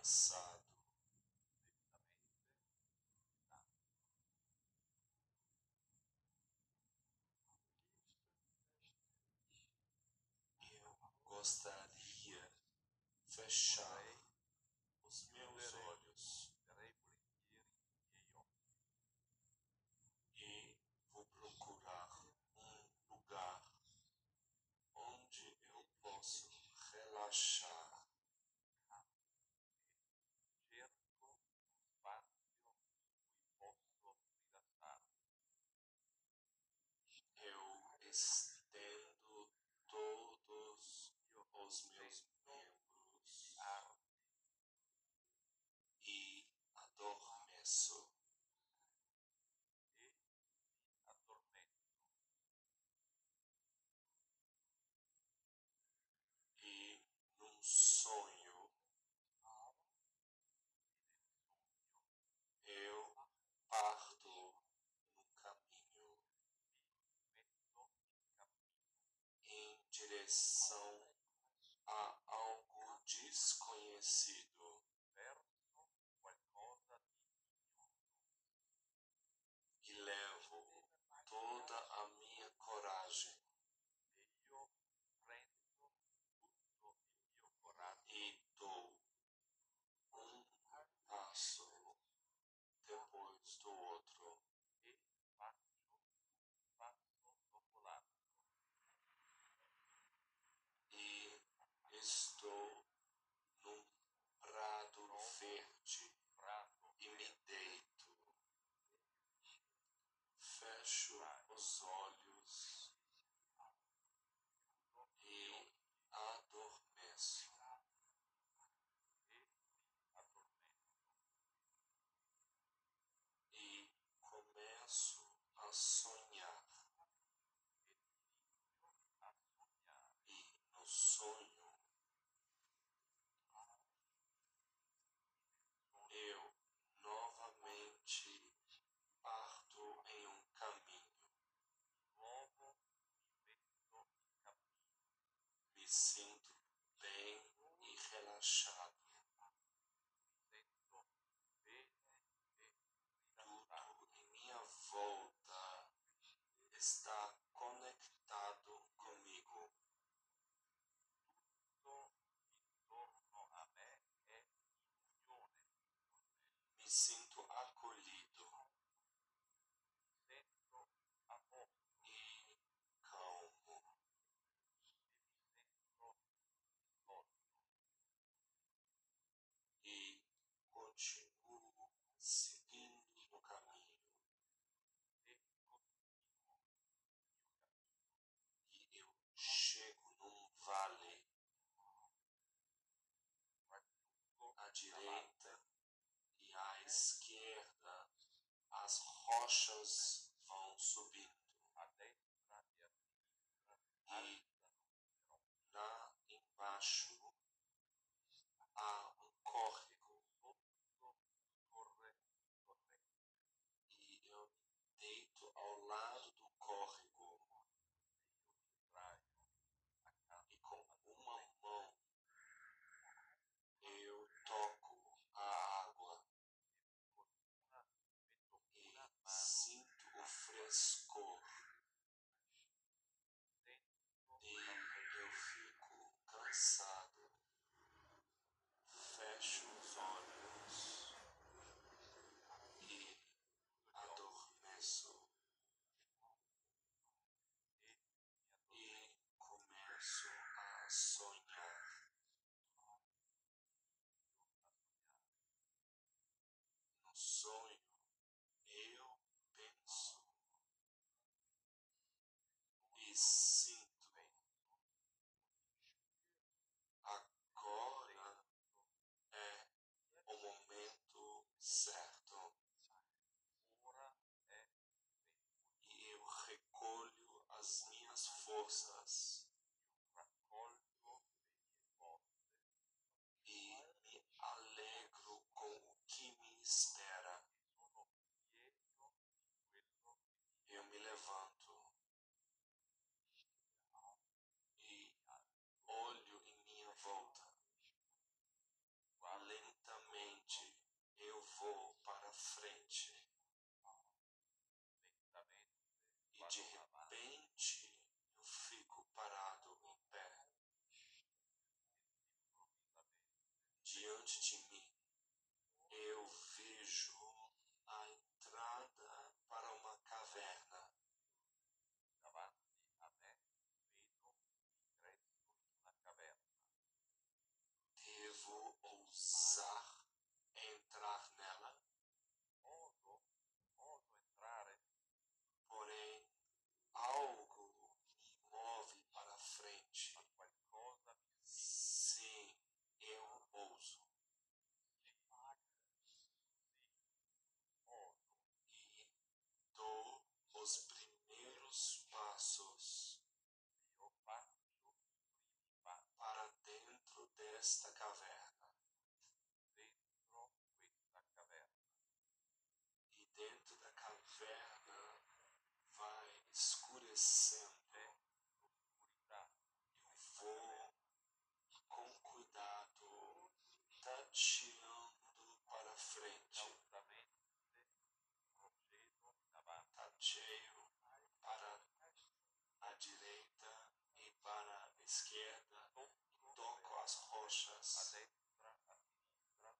cansado. Eu gostaria fechar os meus olhos e vou procurar um lugar onde eu posso relaxar. Eu estendo todos os meus membros e adormeço. E num sonho eu parto no caminho em direção a algo desconhecido e levo toda a minha coragem e dou um passo depois do outro e estou num prado verde e me deito. Fecho os olhos e adormeço. E começo a sonhar. E no sonho eu novamente parto em um caminho. Me sinto bem e relaxado. Tudo em minha volta está conectado comigo. Me sinto acolhido e calmo. E continuo seguindo no caminho. E eu chego num vale à direita e à esquerda as rochas vão subindo. E lá embaixo há um córrego e eu me deito ao lado do córrego e com uma mão eu toco a água e sinto o frescor e eu fico cansado. Fecho os olhos e adormeço e começo a sonhar. No sonho eu penso e sinto. Agora é o momento certo. E eu recolho as minhas forças e me alegro com o que me espera. Eu me levanto e olho em minha volta. Lentamente ousar entrar nela, entrare, porém algo me move para frente. Sim, eu ouso. E dou os primeiros passos para dentro desta caverna. dentro questa caverna E dentro da caverna vai c'è l'oscurità Eu vou com cuidado tateando para frente. cautamente procedo in avanti Tateio para a direita e para a esquerda. Toco as rochas destra a sinistra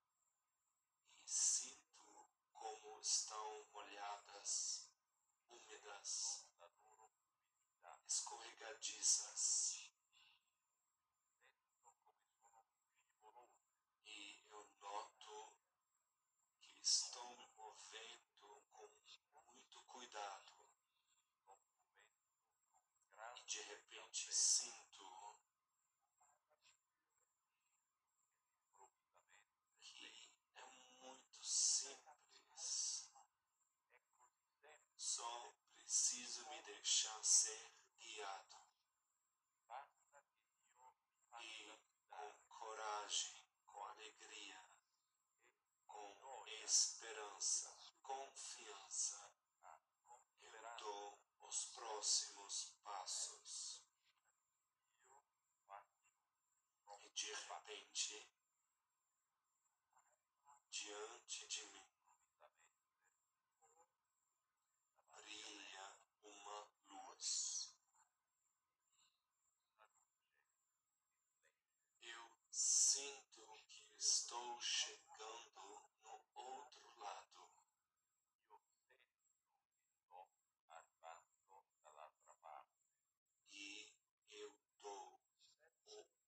e sinto como estão molhadas, úmidas, la loro umidità sono scivolose E eu noto que estou me movendo com muito cuidado. E de repente sinto que é muito simples. Só preciso me deixar ser guiado. basta che io mi faccia E guidare com coragem, com alegria, e com gioia esperança, confiança, con eu speranza dou os próximos passos. io faccio E de repente, diante de mim, improvvisamente brilha uma luz. una luce splende Eu sinto que estou chegando no outro lado. io sento che sto arrivando dall'altra parte E eu dou o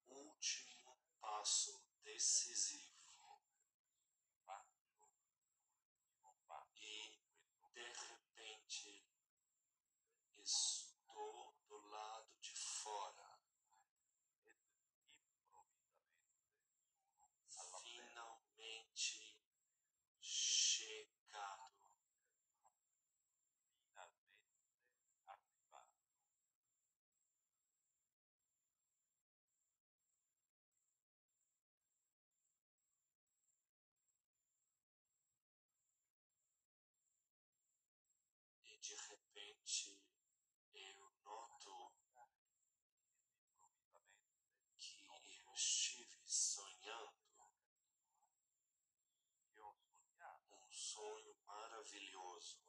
último passo de repente eu noto que eu estive sonhando um sonho maravilhoso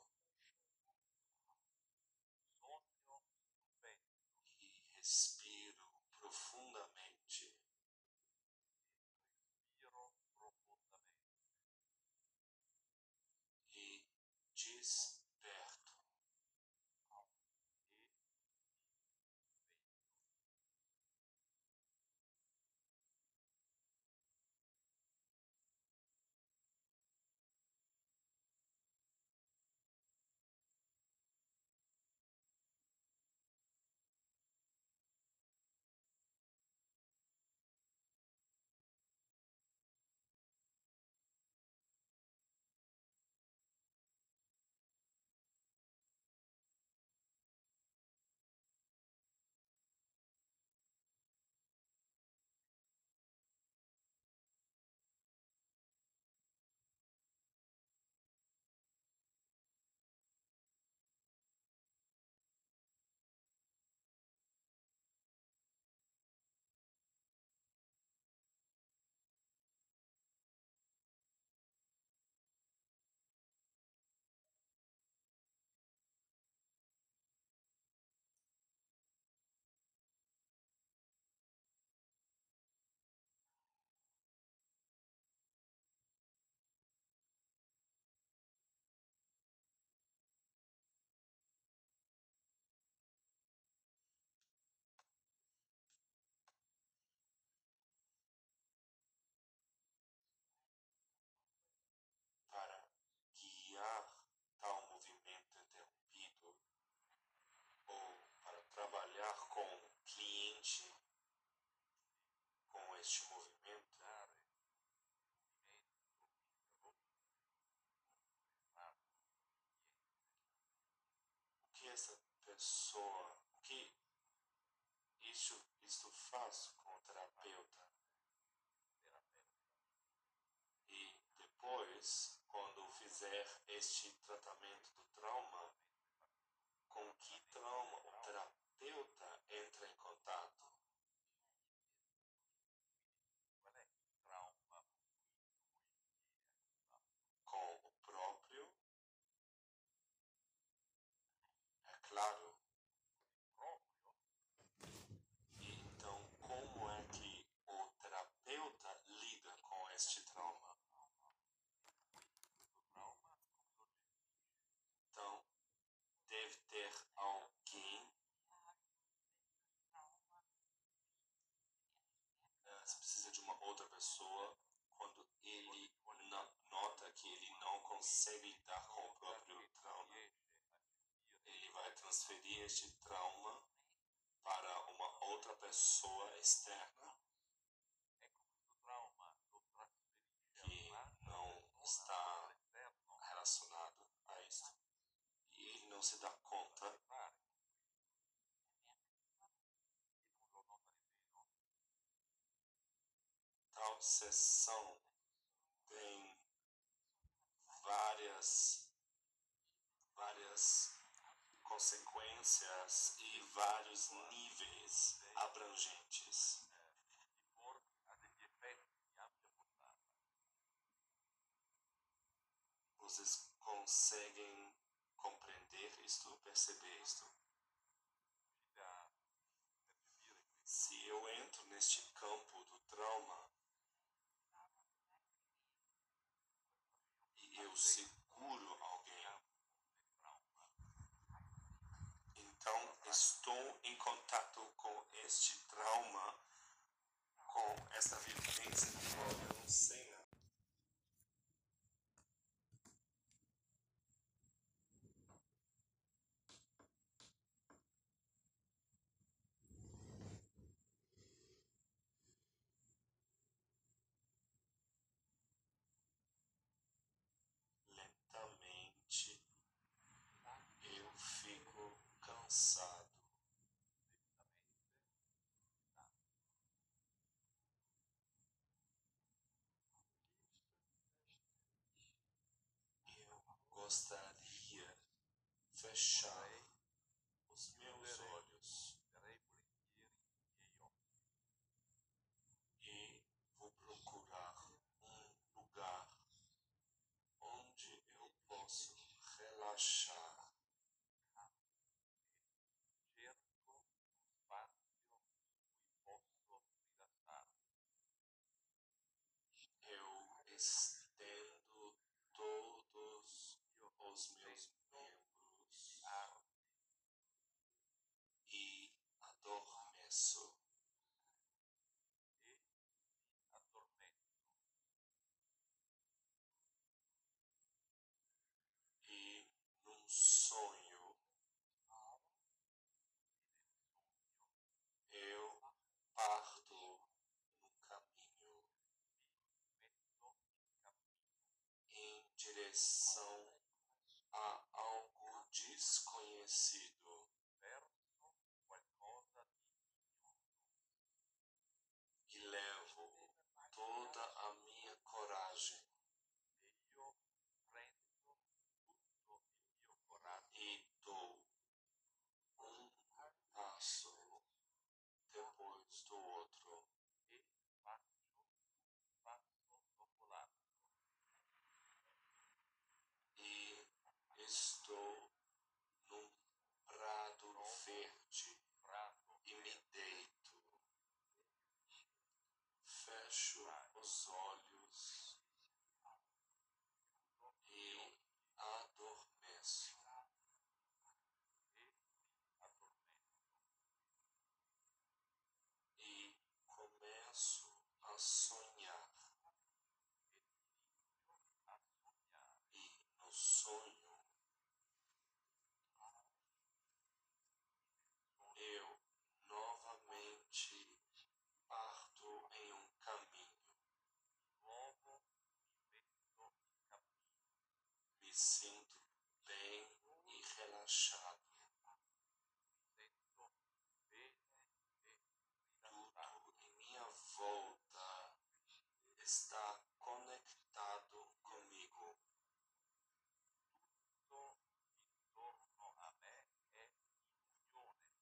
essa pessoa, o que isso, isto faz com o terapeuta? E depois, quando fizer este tratamento do trauma, com que trauma o terapeuta entra em contato? Qual é o trauma muito, muito Com o próprio? É claro. então, como é que o terapeuta lida com este trauma? Então, deve ter alguém. eh, Se precisa de uma outra pessoa, quando ele no- nota que ele não consegue lidar com o próprio trauma, ele vai transferir este trauma para uma outra pessoa externa É que a não está relacionado a isso. E ele não se dá conta fare e non lo nota nemmeno. tal sessão tem várias várias consequências e vários níveis abrangentes. Vocês conseguem compreender isto, perceber isto? Se eu entro neste campo do trauma e eu seguro alguém, del trauma. então estou em contato com este trauma, com esta vivência do qual eu não. Lentamente eu fico cansado. Eu gostaria de fechar os meus olhos. E vou procurar um lugar onde eu posso relaxar. Eu estendo todos os meus membros Armi e adormeço. e addormento. E num sonho eu parto no caminho em direção a algo desconhecido está conectado comigo. tudo em torno a me é unione.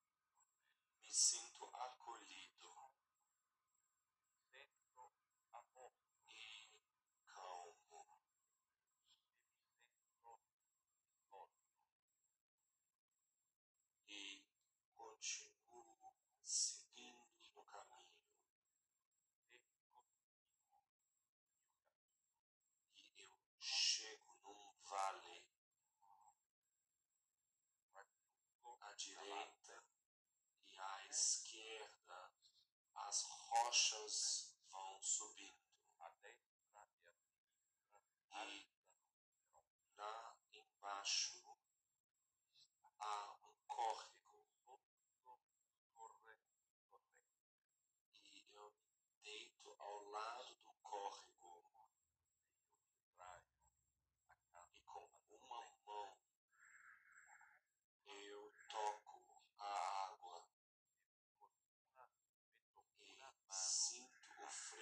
me sinto acolhido. Sento amor. E calmo. E mi sento. E continuo assim. direita e à esquerda, as rochas vão subindo. E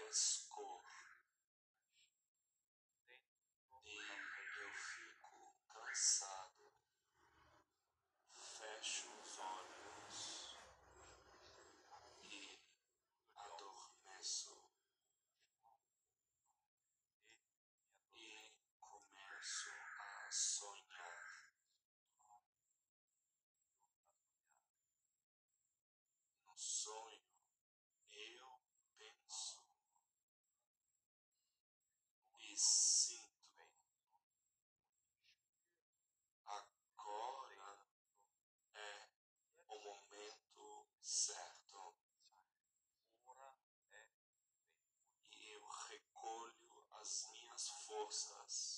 things us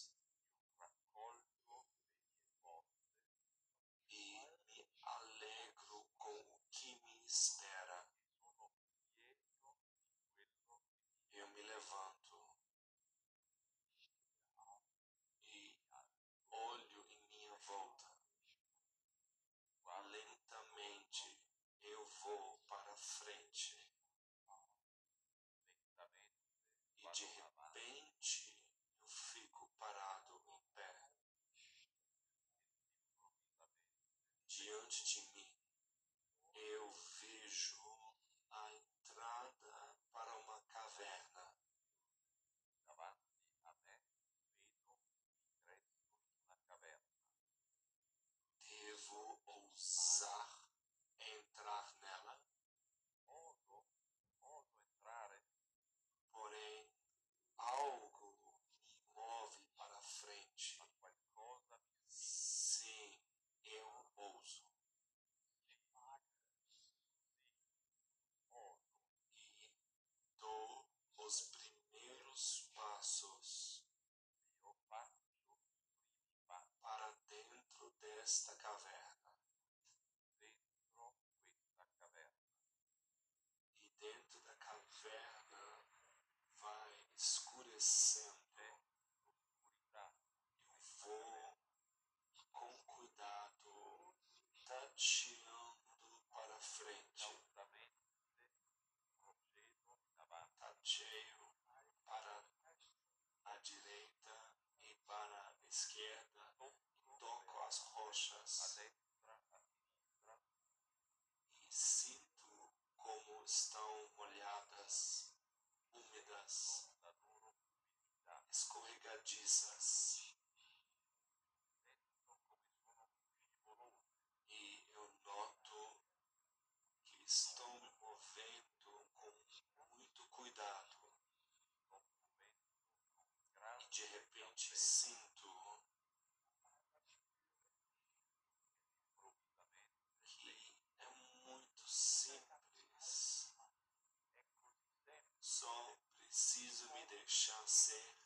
ousar entrar nela. Ouso, ouso entrar. Porém, algo me move para frente. Sim, eu ouso. E dou os primeiros passos para dentro desta caverna. crescendo, vou com cuidado tateando para frente. Tateio para a direita e para a esquerda. Toco as rochas. E sinto como estão escorregadiças. E eu noto que estão me movendo com muito cuidado. E de repente sinto que é muito simples. Só preciso me deixar ser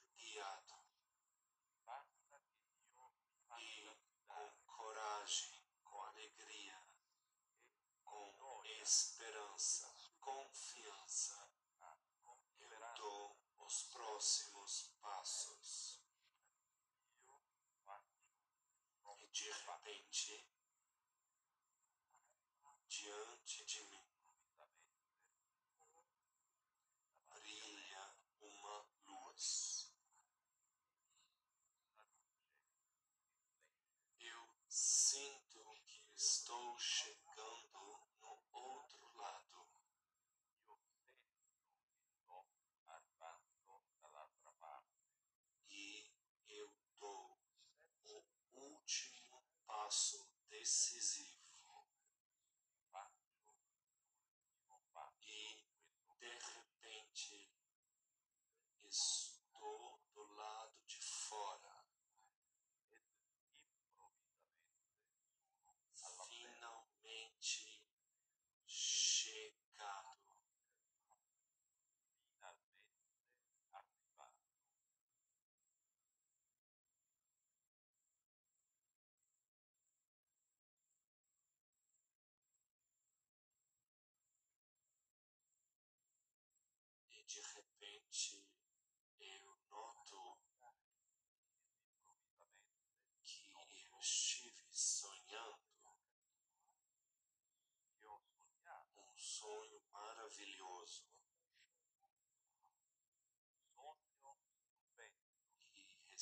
e com coragem, com alegria, com esperança, confiança, eu dou os próximos passos. E de repente, decisivo de repente eu noto que eu estive sonhando um sonho maravilhoso. E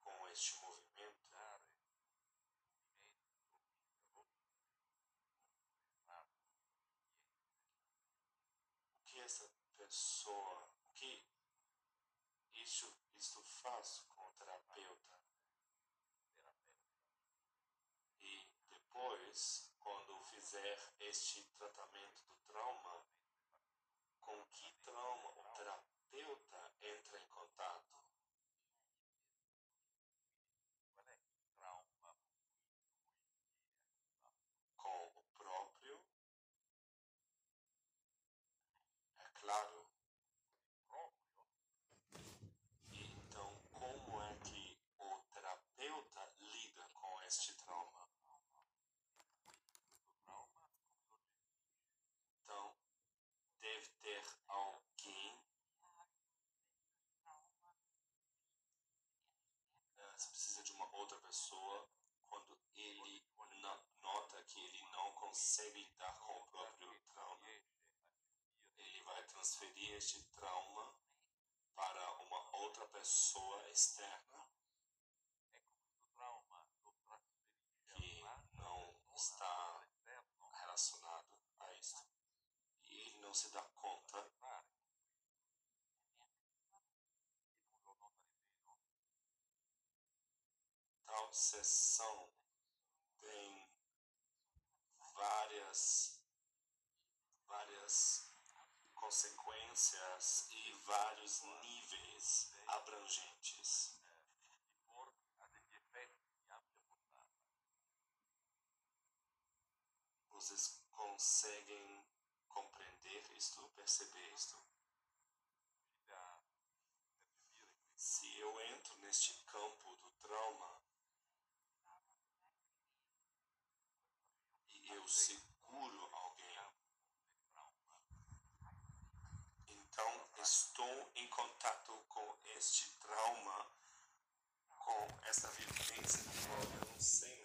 com este movimento, o que essa pessoa, o que isso, isto faz com o terapeuta. E depois, quando fizer este tratamento do trauma, com que trauma o terapeuta entra em contato? Qual è il trauma con cui lui viene a contatto? Com o próprio, é claro. Proprio E então, como é que o terapeuta lida com este trauma? questo trauma come lo gestisce? Então, deve ter alguém. Se precisa de uma outra pessoa quando ele no- nota que ele não consegue lidar com o próprio trauma. Ele vai transferir este trauma para uma outra pessoa externa que não está relacionado a isso. E ele não se dá conta tal sessão tem várias várias consequências e vários níveis abrangentes. Vocês conseguem compreender isto, perceber isto? Se eu entro neste campo do trauma eu seguro alguém. Então, estou em contato com este trauma, com essa vivência que eu não.